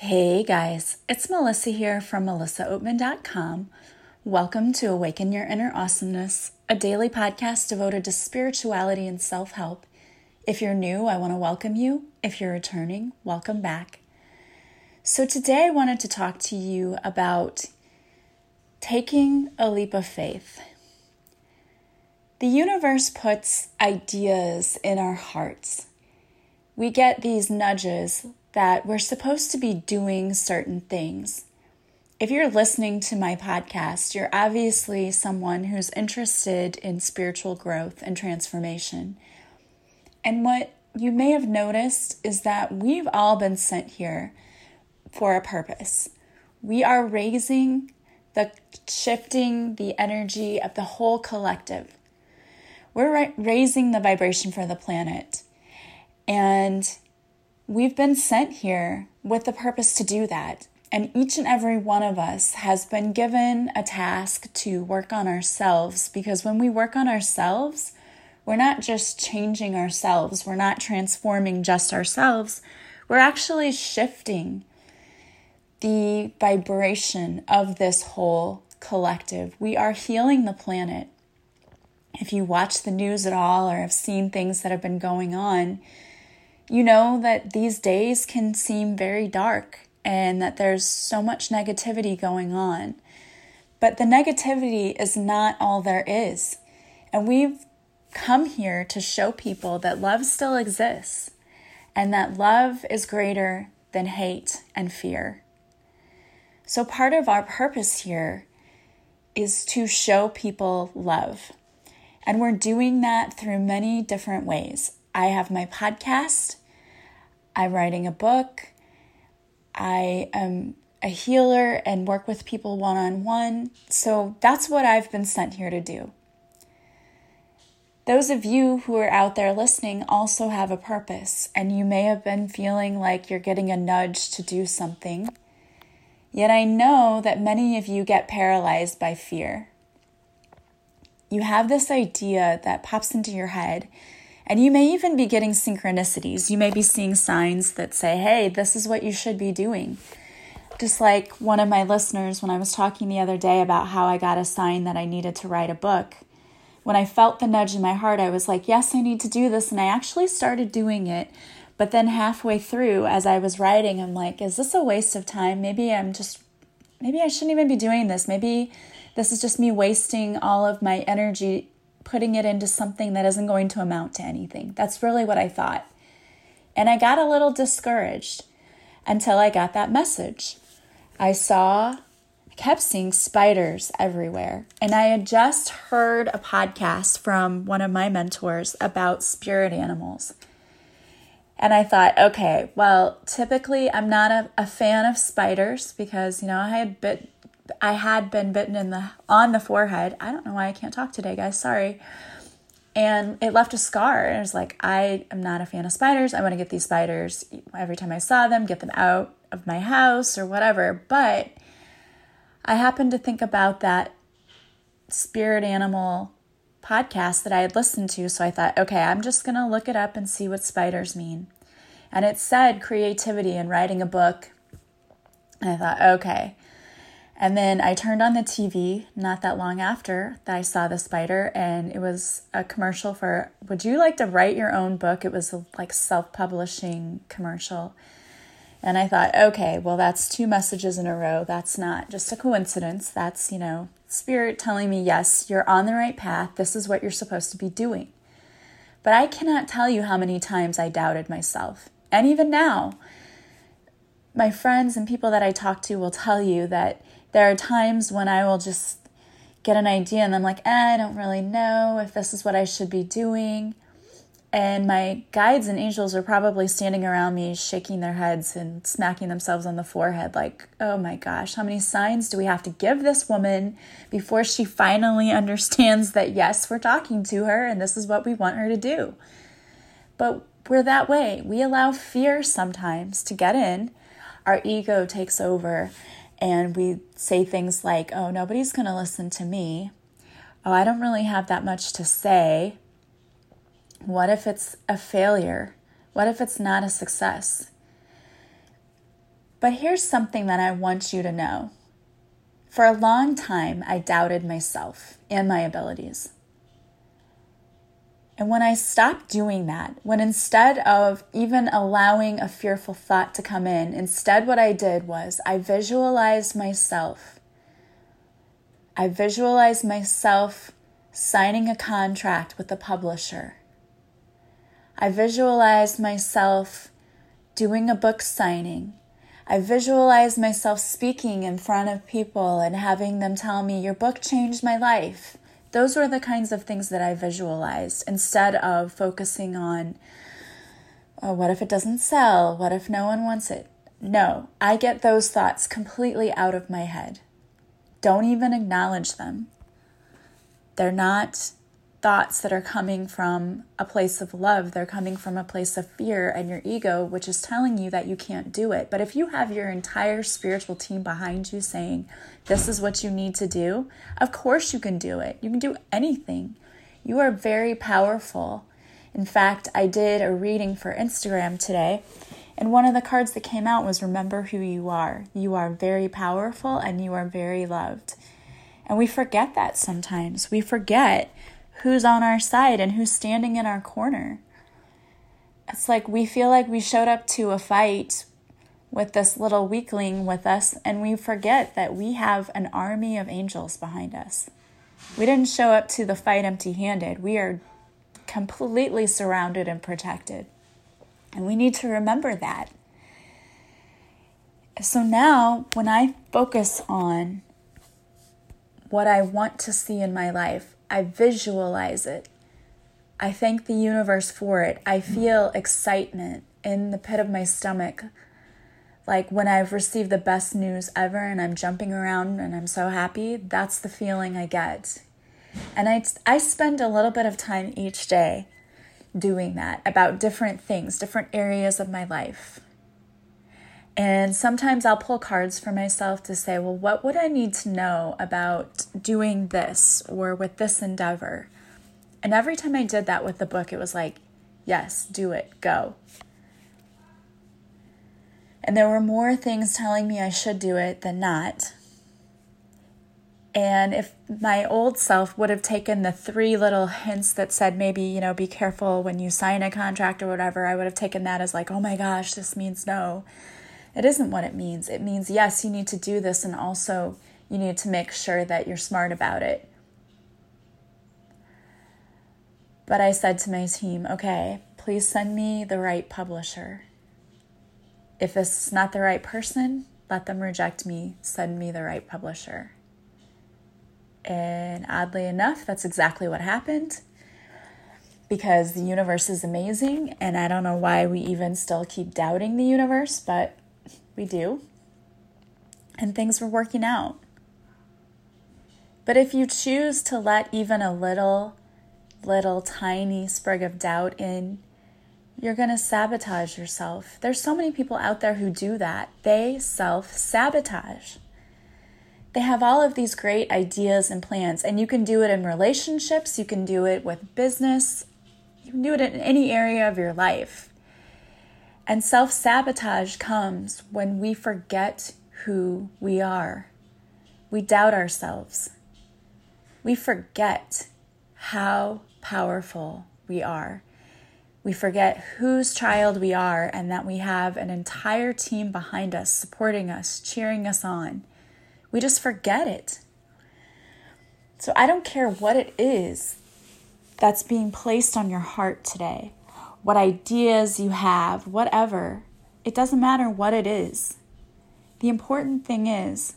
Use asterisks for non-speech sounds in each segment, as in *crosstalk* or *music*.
Hey guys, it's Melissa here from melissaoatman.com. Welcome to Awaken Your Inner Awesomeness, a daily podcast devoted to spirituality and self help. If you're new, I want to welcome you. If you're returning, welcome back. So, today I wanted to talk to you about taking a leap of faith. The universe puts ideas in our hearts. We get these nudges that we're supposed to be doing certain things. If you're listening to my podcast, you're obviously someone who's interested in spiritual growth and transformation. And what you may have noticed is that we've all been sent here for a purpose. We are raising the shifting the energy of the whole collective. We're raising the vibration for the planet. And We've been sent here with the purpose to do that. And each and every one of us has been given a task to work on ourselves because when we work on ourselves, we're not just changing ourselves, we're not transforming just ourselves, we're actually shifting the vibration of this whole collective. We are healing the planet. If you watch the news at all or have seen things that have been going on, you know that these days can seem very dark and that there's so much negativity going on. But the negativity is not all there is. And we've come here to show people that love still exists and that love is greater than hate and fear. So, part of our purpose here is to show people love. And we're doing that through many different ways. I have my podcast. I'm writing a book. I am a healer and work with people one on one. So that's what I've been sent here to do. Those of you who are out there listening also have a purpose, and you may have been feeling like you're getting a nudge to do something. Yet I know that many of you get paralyzed by fear. You have this idea that pops into your head and you may even be getting synchronicities. You may be seeing signs that say, hey, this is what you should be doing. Just like one of my listeners, when I was talking the other day about how I got a sign that I needed to write a book, when I felt the nudge in my heart, I was like, yes, I need to do this. And I actually started doing it. But then halfway through, as I was writing, I'm like, is this a waste of time? Maybe I'm just, maybe I shouldn't even be doing this. Maybe this is just me wasting all of my energy putting it into something that isn't going to amount to anything. That's really what I thought. And I got a little discouraged until I got that message. I saw, kept seeing spiders everywhere. And I had just heard a podcast from one of my mentors about spirit animals. And I thought, okay, well, typically I'm not a, a fan of spiders because, you know, I had bit I had been bitten in the on the forehead. I don't know why I can't talk today, guys. Sorry. And it left a scar. And I was like, I am not a fan of spiders. I want to get these spiders every time I saw them, get them out of my house or whatever. But I happened to think about that spirit animal podcast that I had listened to. So I thought, okay, I'm just going to look it up and see what spiders mean. And it said creativity and writing a book. And I thought, okay, and then I turned on the TV not that long after that I saw the spider, and it was a commercial for Would you like to write your own book? It was a like self publishing commercial. And I thought, okay, well, that's two messages in a row. That's not just a coincidence. That's, you know, spirit telling me, yes, you're on the right path. This is what you're supposed to be doing. But I cannot tell you how many times I doubted myself. And even now, my friends and people that I talk to will tell you that there are times when I will just get an idea and I'm like, eh, I don't really know if this is what I should be doing. And my guides and angels are probably standing around me, shaking their heads and smacking themselves on the forehead, like, oh my gosh, how many signs do we have to give this woman before she finally *laughs* understands that, yes, we're talking to her and this is what we want her to do? But we're that way. We allow fear sometimes to get in, our ego takes over, and we say things like, oh, nobody's going to listen to me. Oh, I don't really have that much to say. What if it's a failure? What if it's not a success? But here's something that I want you to know. For a long time, I doubted myself and my abilities. And when I stopped doing that, when instead of even allowing a fearful thought to come in, instead what I did was I visualized myself. I visualized myself signing a contract with a publisher. I visualized myself doing a book signing. I visualized myself speaking in front of people and having them tell me, Your book changed my life. Those were the kinds of things that I visualized instead of focusing on, oh, what if it doesn't sell? What if no one wants it? No, I get those thoughts completely out of my head. Don't even acknowledge them. They're not thoughts that are coming from a place of love. They're coming from a place of fear and your ego, which is telling you that you can't do it. But if you have your entire spiritual team behind you saying, this is what you need to do, of course you can do it. You can do anything. You are very powerful. In fact, I did a reading for Instagram today, and one of the cards that came out was Remember who you are. You are very powerful and you are very loved. And we forget that sometimes. We forget who's on our side and who's standing in our corner. It's like we feel like we showed up to a fight with this little weakling with us, and we forget that we have an army of angels behind us. We didn't show up to the fight empty handed. We are completely surrounded and protected. And we need to remember that. So now, when I focus on what I want to see in my life, I visualize it. I thank the universe for it. I feel excitement in the pit of my stomach. Like when I've received the best news ever and I'm jumping around and I'm so happy, that's the feeling I get. And I, I spend a little bit of time each day doing that about different things, different areas of my life. And sometimes I'll pull cards for myself to say, well, what would I need to know about doing this or with this endeavor? And every time I did that with the book, it was like, yes, do it, go. And there were more things telling me I should do it than not. And if my old self would have taken the three little hints that said maybe, you know, be careful when you sign a contract or whatever, I would have taken that as like, oh my gosh, this means no. It isn't what it means. It means, yes, you need to do this, and also you need to make sure that you're smart about it. But I said to my team, okay, please send me the right publisher. If this is not the right person, let them reject me, send me the right publisher. And oddly enough, that's exactly what happened because the universe is amazing. And I don't know why we even still keep doubting the universe, but we do. And things were working out. But if you choose to let even a little, little tiny sprig of doubt in, you're going to sabotage yourself. There's so many people out there who do that. They self sabotage. They have all of these great ideas and plans, and you can do it in relationships, you can do it with business, you can do it in any area of your life. And self sabotage comes when we forget who we are. We doubt ourselves. We forget how powerful we are. We forget whose child we are and that we have an entire team behind us, supporting us, cheering us on. We just forget it. So I don't care what it is that's being placed on your heart today what ideas you have, whatever. It doesn't matter what it is. The important thing is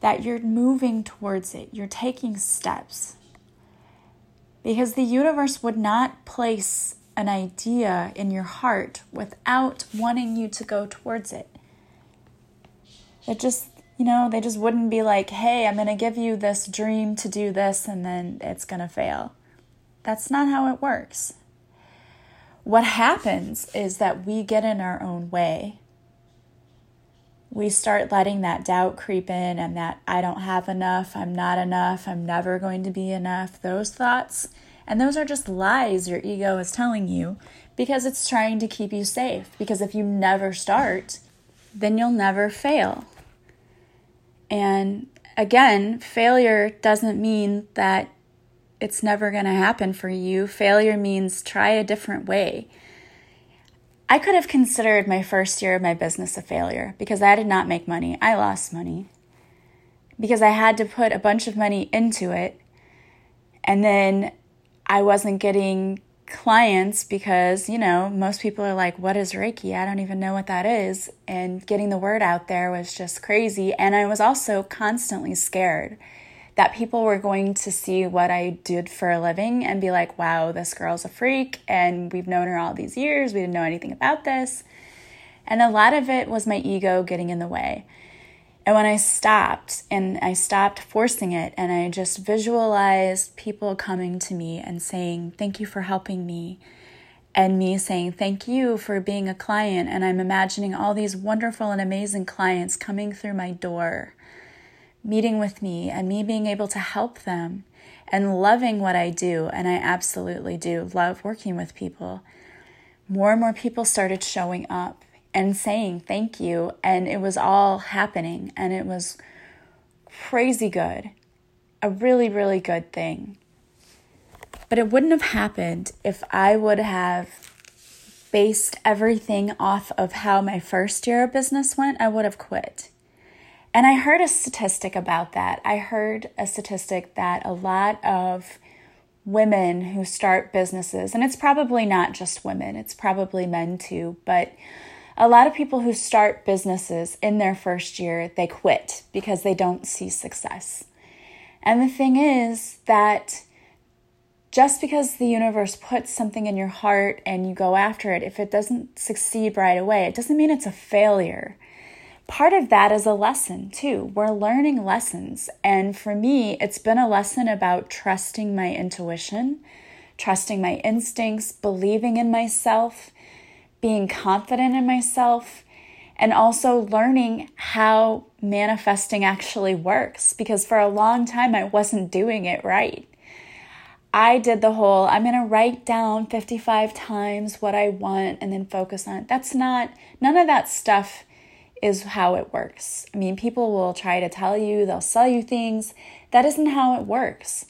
that you're moving towards it, you're taking steps. Because the universe would not place an idea in your heart without wanting you to go towards it. It just, you know, they just wouldn't be like, hey, I'm going to give you this dream to do this and then it's going to fail. That's not how it works what happens is that we get in our own way. We start letting that doubt creep in and that I don't have enough, I'm not enough, I'm never going to be enough, those thoughts. And those are just lies your ego is telling you because it's trying to keep you safe. Because if you never start, then you'll never fail. And again, failure doesn't mean that it's never going to happen for you. Failure means try a different way. I could have considered my first year of my business a failure because I did not make money. I lost money because I had to put a bunch of money into it and then I wasn't getting clients because, you know, most people are like, What is Reiki? I don't even know what that is. And getting the word out there was just crazy. And I was also constantly scared that people were going to see what I did for a living and be like, Wow, this girl's a freak. And we've known her all these years. We didn't know anything about this. And a lot of it was my ego getting in the way. And when I stopped and I stopped forcing it and I just visualized people coming to me and saying, Thank you for helping me. And me saying, Thank you for being a client. And I'm imagining all these wonderful and amazing clients coming through my door, meeting with me, and me being able to help them and loving what I do. And I absolutely do love working with people. More and more people started showing up and saying thank you. And it was all happening. And it was crazy good. A really, really good thing. But it wouldn't have happened if I would have based everything off of how my first year of business went. I would have quit. And I heard a statistic about that. I heard a statistic that a lot of women who start businesses, and it's probably not just women, it's probably men too, but a lot of people who start businesses in their first year, they quit because they don't see success. And the thing is that just because the universe puts something in your heart and you go after it, if it doesn't succeed right away, it doesn't mean it's a failure. Part of that is a lesson too. We're learning lessons. And for me, it's been a lesson about trusting my intuition, trusting my instincts, believing in myself, being confident in myself, and also learning how manifesting actually works because for a long time I wasn't doing it right. I did the whole I'm going to write down 55 times what I want and then focus on it. That's not, none of that stuff is how it works. I mean, people will try to tell you, they'll sell you things. That isn't how it works.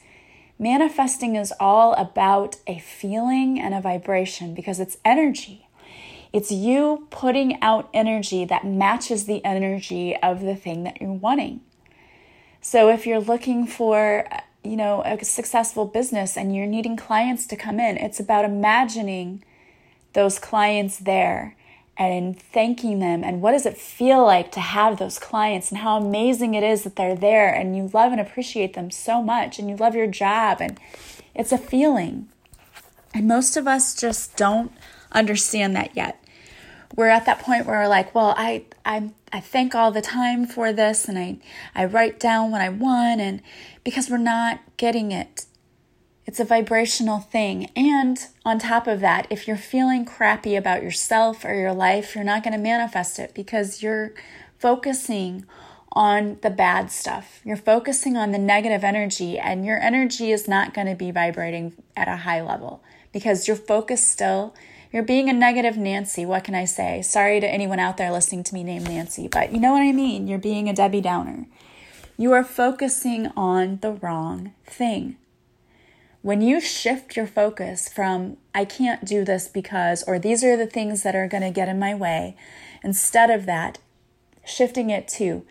Manifesting is all about a feeling and a vibration because it's energy. It's you putting out energy that matches the energy of the thing that you're wanting. So if you're looking for, you know, a successful business and you're needing clients to come in, it's about imagining those clients there and thanking them and what does it feel like to have those clients and how amazing it is that they're there and you love and appreciate them so much and you love your job and it's a feeling. And most of us just don't understand that yet. We're at that point where we're like, well, I I I thank all the time for this and I I write down what I want and because we're not getting it. It's a vibrational thing. And on top of that, if you're feeling crappy about yourself or your life, you're not going to manifest it because you're focusing on the bad stuff. You're focusing on the negative energy, and your energy is not going to be vibrating at a high level because you're focused still you're being a negative Nancy. What can I say? Sorry to anyone out there listening to me named Nancy, but you know what I mean. You're being a Debbie Downer. You are focusing on the wrong thing. When you shift your focus from, I can't do this because, or these are the things that are going to get in my way, instead of that, shifting it to,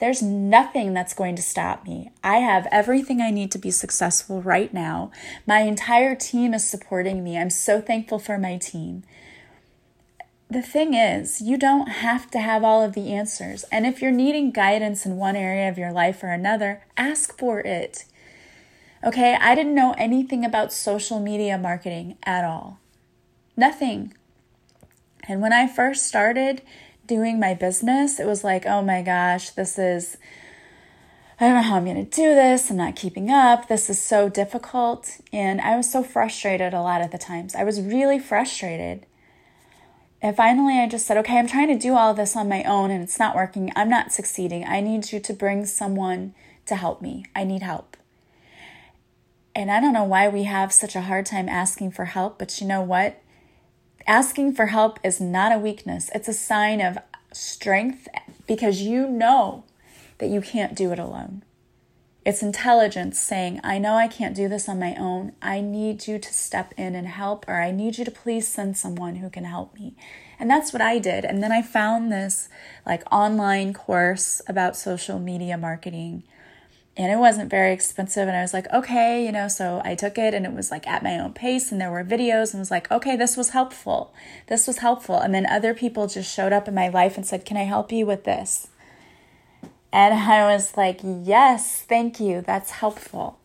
there's nothing that's going to stop me. I have everything I need to be successful right now. My entire team is supporting me. I'm so thankful for my team. The thing is, you don't have to have all of the answers. And if you're needing guidance in one area of your life or another, ask for it. Okay, I didn't know anything about social media marketing at all. Nothing. And when I first started, doing my business, it was like, oh my gosh, this is, I don't know how I'm going to do this. I'm not keeping up. This is so difficult. And I was so frustrated a lot of the times. I was really frustrated. And finally, I just said, okay, I'm trying to do all this on my own and it's not working. I'm not succeeding. I need you to bring someone to help me. I need help. And I don't know why we have such a hard time asking for help, but you know what? asking for help is not a weakness, it's a sign of strength because you know that you can't do it alone. It's intelligence saying, I know I can't do this on my own. I need you to step in and help, or I need you to please send someone who can help me. And that's what I did. And then I found this like online course about social media marketing. And it wasn't very expensive. And I was like, okay, you know, so I took it and it was like at my own pace. And there were videos and was like, okay, this was helpful. This was helpful. And then other people just showed up in my life and said, can I help you with this? And I was like, yes, thank you. That's helpful.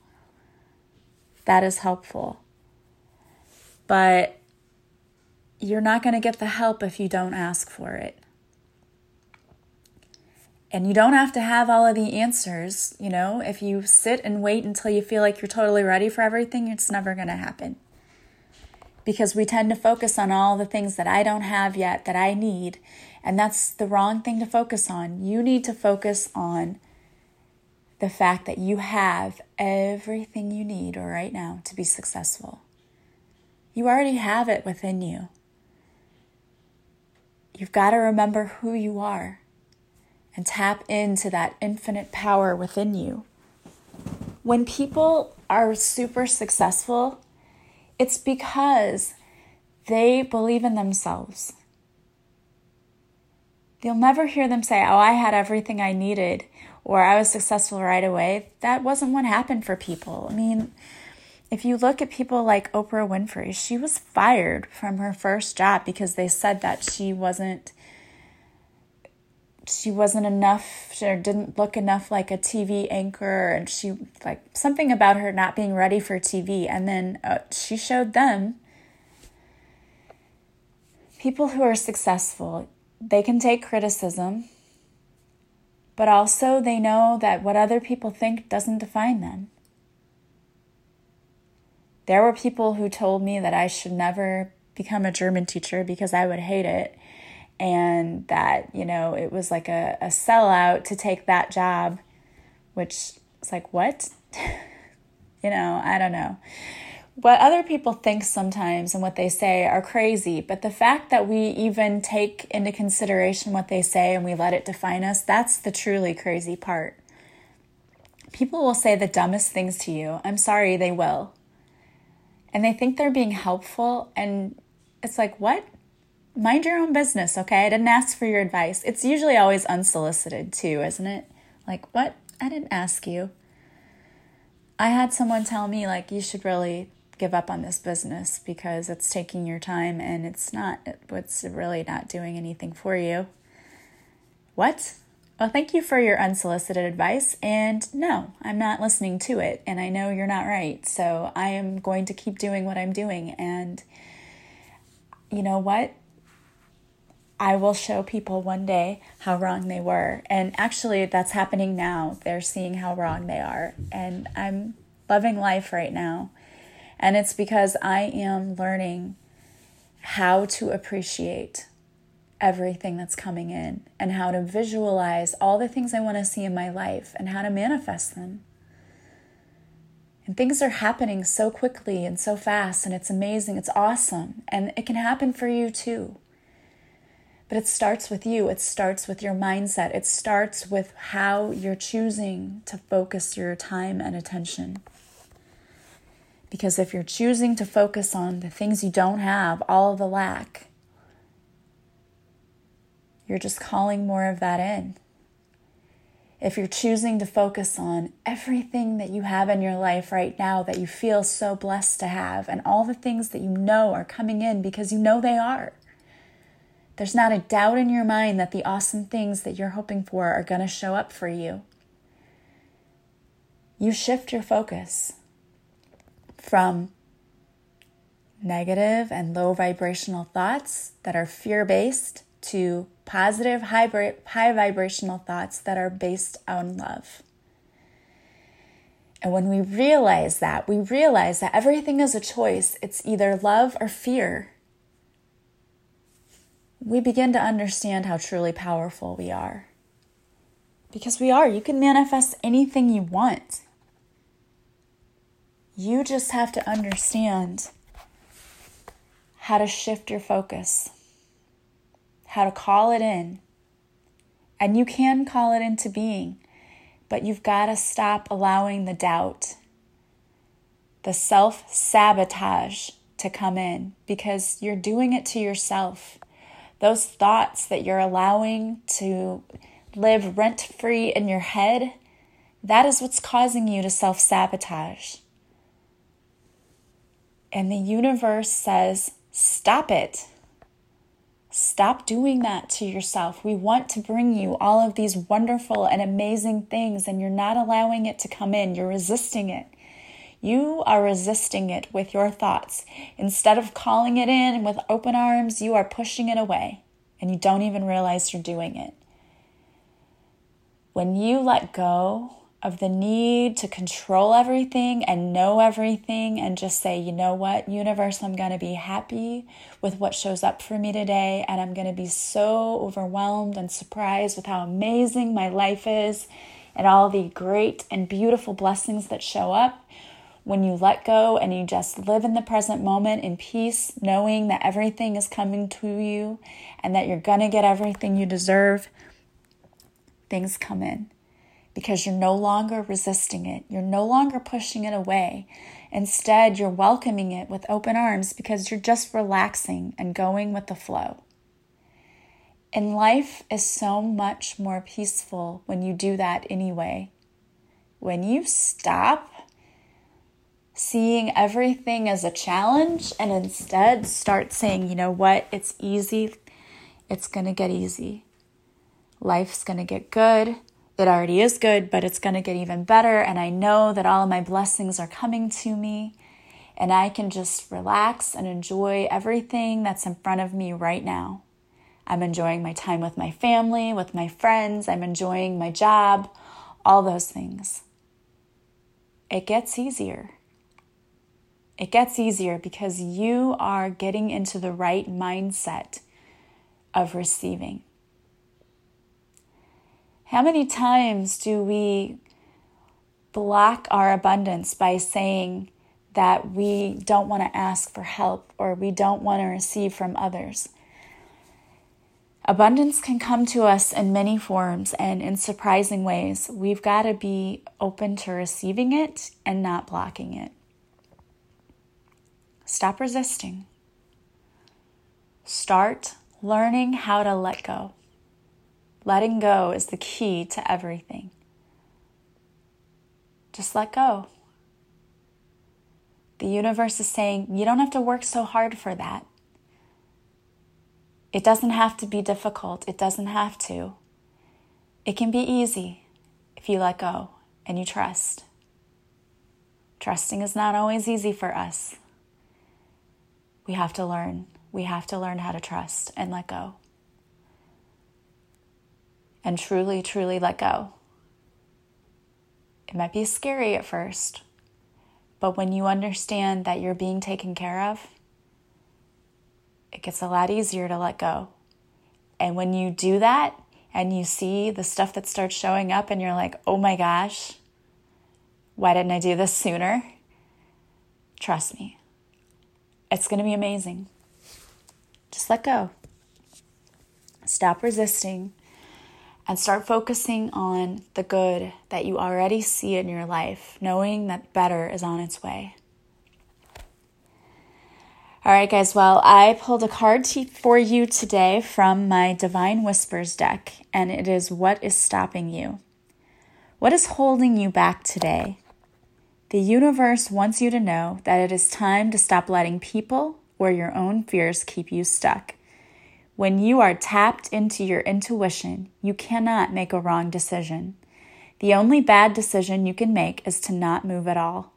That is helpful. But you're not going to get the help if you don't ask for it. And you don't have to have all of the answers. You know, if you sit and wait until you feel like you're totally ready for everything, it's never going to happen. Because we tend to focus on all the things that I don't have yet that I need and that's the wrong thing to focus on. You need to focus on the fact that you have everything you need right now to be successful. You already have it within you. You've got to remember who you are and tap into that infinite power within you. When people are super successful, it's because they believe in themselves. You'll never hear them say, Oh, I had everything I needed or I was successful right away. That wasn't what happened for people. I mean, if you look at people like Oprah Winfrey, she was fired from her first job because they said that she wasn't she wasn't enough or didn't look enough like a TV anchor and she like something about her not being ready for TV and then uh, she showed them people who are successful they can take criticism, but also they know that what other people think doesn't define them. There were people who told me that I should never become a German teacher because I would hate it, and that, you know, it was like a, a sellout to take that job, which is like, what? *laughs* you know, I don't know what other people think sometimes and what they say are crazy, but the fact that we even take into consideration what they say and we let it define us, that's the truly crazy part. People will say the dumbest things to you. I'm sorry, they will. And they think they're being helpful, and it's like, what? Mind your own business, okay? I didn't ask for your advice. It's usually always unsolicited, too, isn't it? Like, what? I didn't ask you. I had someone tell me, like, you should really give up on this business because it's taking your time and it's not, it's really not doing anything for you. What? Well, thank you for your unsolicited advice. And no, I'm not listening to it. And I know you're not right. So I am going to keep doing what I'm doing. And you know what? I will show people one day how wrong they were. And actually, that's happening now. They're seeing how wrong they are. And I'm loving life right now. And it's because I am learning how to appreciate everything that's coming in and how to visualize all the things I want to see in my life and how to manifest them. And things are happening so quickly and so fast, and it's amazing. It's awesome. And it can happen for you too. But it starts with you, it starts with your mindset, it starts with how you're choosing to focus your time and attention. Because if you're choosing to focus on the things you don't have, all the lack, you're just calling more of that in. If you're choosing to focus on everything that you have in your life right now that you feel so blessed to have, and all the things that you know are coming in because you know they are, there's not a doubt in your mind that the awesome things that you're hoping for are going to show up for you. You shift your focus from negative and low vibrational thoughts that are fear based to positive, high, high vibrational thoughts that are based on love. And when we realize that, we realize that everything is a choice. It's either love or fear. We begin to understand how truly powerful we are. Because we are. You can manifest anything you want. You just have to understand how to shift your focus, how to call it in, And you can call it into being, but you've got to stop allowing the doubt, the self sabotage to come in because you're doing it to yourself. Those thoughts that you're allowing to live rent free in your head, that is what's causing you to self sabotage. And the universe says, stop it. Stop doing that to yourself. We want to bring you all of these wonderful and amazing things, and you're not allowing it to come in. You're resisting it. You are resisting it with your thoughts. Instead of calling it in with open arms, you are pushing it away, and you don't even realize you're doing it. When you let go of the need to control everything and know everything and just say, you know what, universe, I'm going to be happy with what shows up for me today. And I'm going to be so overwhelmed and surprised with how amazing my life is and all the great and beautiful blessings that show up. When you let go and you just live in the present moment in peace, knowing that everything is coming to you and that you're going to get everything you deserve, things come in because you're no longer resisting it. You're no longer pushing it away. Instead, you're welcoming it with open arms because you're just relaxing and going with the flow. And life is so much more peaceful when you do that anyway. When you stop seeing everything as a challenge and instead start saying, you know what, it's easy, it's going to get easy. Life's going to get good it already is good, but it's going to get even better. And I know that all of my blessings are coming to me. And I can just relax and enjoy everything that's in front of me right now. I'm enjoying my time with my family, with my friends. I'm enjoying my job, all those things. It gets easier. It gets easier because you are getting into the right mindset of receiving. How many times do we block our abundance by saying that we don't want to ask for help or we don't want to receive from others? Abundance can come to us in many forms and in surprising ways. We've got to be open to receiving it and not blocking it. Stop resisting. Start learning how to let go. Letting go is the key to everything. Just let go. The universe is saying you don't have to work so hard for that. It doesn't have to be difficult. It doesn't have to. It can be easy if you let go and you trust. Trusting is not always easy for us. We have to learn. We have to learn how to trust and let go and truly, truly let go. It might be scary at first, but when you understand that you're being taken care of, it gets a lot easier to let go. And when you do that and you see the stuff that starts showing up and you're like, oh my gosh, why didn't I do this sooner? Trust me, it's going to be amazing. Just let go. Stop resisting and start focusing on the good that you already see in your life, knowing that better is on its way. All right, guys. Well, I pulled a card for you today from my Divine Whispers deck, and it is What is Stopping You? What is holding you back today? The universe wants you to know that it is time to stop letting people or your own fears keep you stuck. When you are tapped into your intuition, you cannot make a wrong decision. The only bad decision you can make is to not move at all.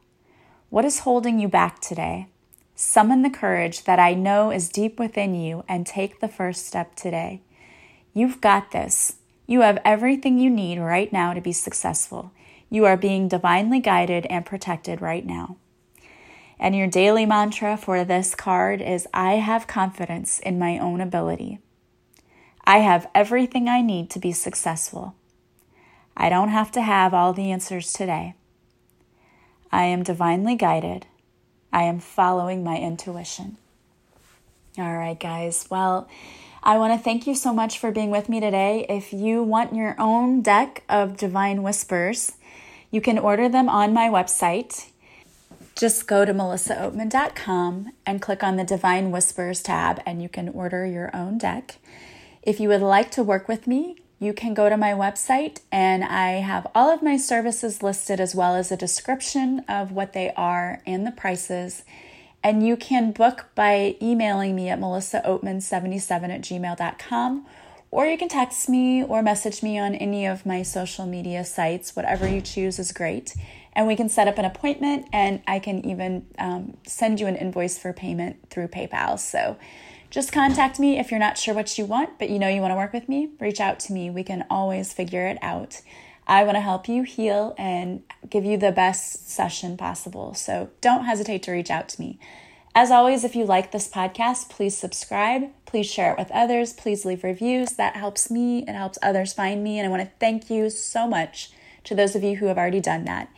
What is holding you back today? Summon the courage that I know is deep within you and take the first step today. You've got this. You have everything you need right now to be successful. You are being divinely guided and protected right now. And your daily mantra for this card is I have confidence in my own ability. I have everything I need to be successful. I don't have to have all the answers today. I am divinely guided. I am following my intuition. All right, guys. Well, I want to thank you so much for being with me today. If you want your own deck of Divine Whispers, you can order them on my website. Just go to melissaoatman.com and click on the Divine Whispers tab, and you can order your own deck. If you would like to work with me, you can go to my website, and I have all of my services listed as well as a description of what they are and the prices. And you can book by emailing me at melissaoatman77 at gmail.com, or you can text me or message me on any of my social media sites. Whatever you choose is great. And we can set up an appointment, and I can even um, send you an invoice for payment through PayPal. So just contact me if you're not sure what you want, but you know you want to work with me. Reach out to me. We can always figure it out. I want to help you heal and give you the best session possible. So don't hesitate to reach out to me. As always, if you like this podcast, please subscribe. Please share it with others. Please leave reviews. That helps me. It helps others find me. And I want to thank you so much to those of you who have already done that.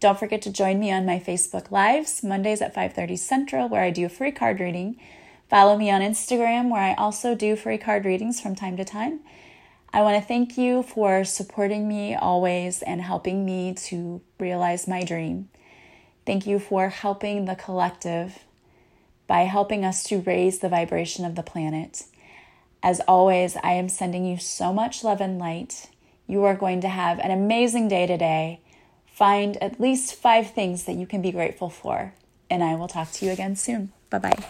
Don't forget to join me on my Facebook Lives, Mondays at 5:30 Central, where I do a free card reading. Follow me on Instagram, where I also do free card readings from time to time. I want to thank you for supporting me always and helping me to realize my dream. Thank you for helping the collective by helping us to raise the vibration of the planet. As always, I am sending you so much love and light. You are going to have an amazing day today. Find at least five things that you can be grateful for, and I will talk to you again soon. Bye bye.